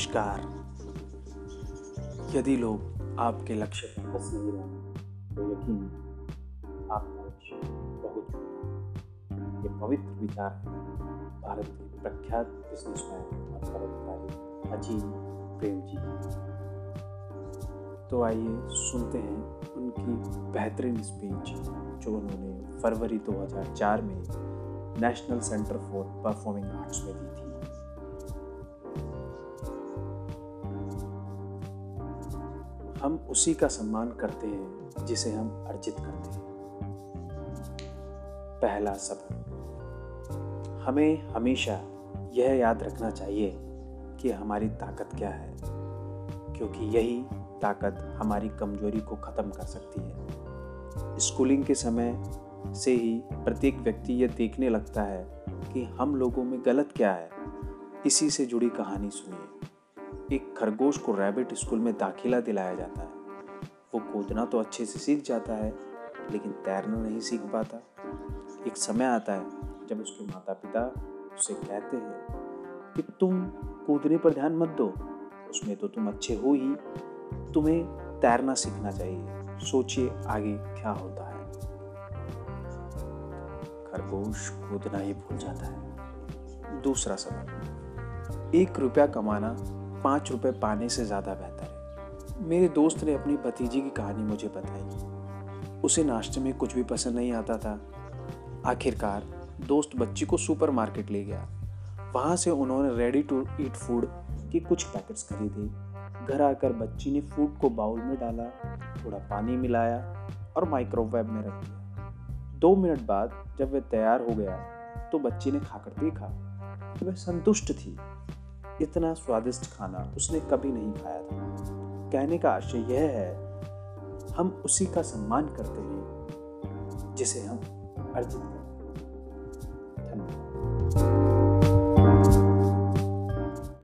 नमस्कार। यदि लोग आपके लक्ष्य पर बस रहे तो यकीन आपका लक्ष्य बहुत ये पवित्र विचार भारत के प्रख्यात बिजनेसमैन और अजीम प्रेम जी तो आइए सुनते हैं उनकी बेहतरीन स्पीच जो उन्होंने फरवरी 2004 में National Centre for Performing Arts में दी थी। हम उसी का सम्मान करते हैं, जिसे हम अर्जित करते हैं। पहला सबक हमें हमेशा यह याद रखना चाहिए कि हमारी ताकत क्या है, क्योंकि यही ताकत हमारी कमज़ोरी को ख़त्म कर सकती है। स्कूलिंग के समय से ही प्रत्येक व्यक्ति यह देखने लगता है कि हम लोगों में गलत क्या है। इसी से जुड़ी कहानी सुनिए। एक खरगोश को रैबिट स्कूल में दाखिला दिलाया जाता है। वो कूदना तो अच्छे से सीख जाता है, लेकिन तैरना नहीं सीख पाता। एक समय आता है जब उसके माता पिता उसे कहते हैं कि तुम कूदने पर ध्यान मत दो, उसमें तो तुम अच्छे हो ही। तुम्हें तैरना सीखना चाहिए, सोचिए आगे क्या होता है। खरगोश कूदना ही भूल जाता है। दूसरा सवाल, एक रुपया कमाना पाँच रुपए पाने से ज़्यादा बेहतर है। मेरे दोस्त ने अपनी भतीजी की कहानी मुझे बताई। उसे नाश्ते में कुछ भी पसंद नहीं आता था। आखिरकार, दोस्त बच्ची को सुपर मार्केट ले गया। वहाँ से उन्होंने रेडी टू ईट फ़ूड के कुछ पैकेट्स खरीदे। घर आकर बच्ची ने फ़ूड को बाउल में डाला, थोड़ा पानी मिलाया और माइक्रोवेव में रख दिया। दो मिनट बाद जब वह तैयार हो गया तो बच्ची ने खाकर देखा वह संतुष्ट थी। इतना स्वादिष्ट खाना उसने कभी नहीं खाया था। कहने का आशय यह है, हम उसी का सम्मान करते हैं, जिसे हम अर्जित करते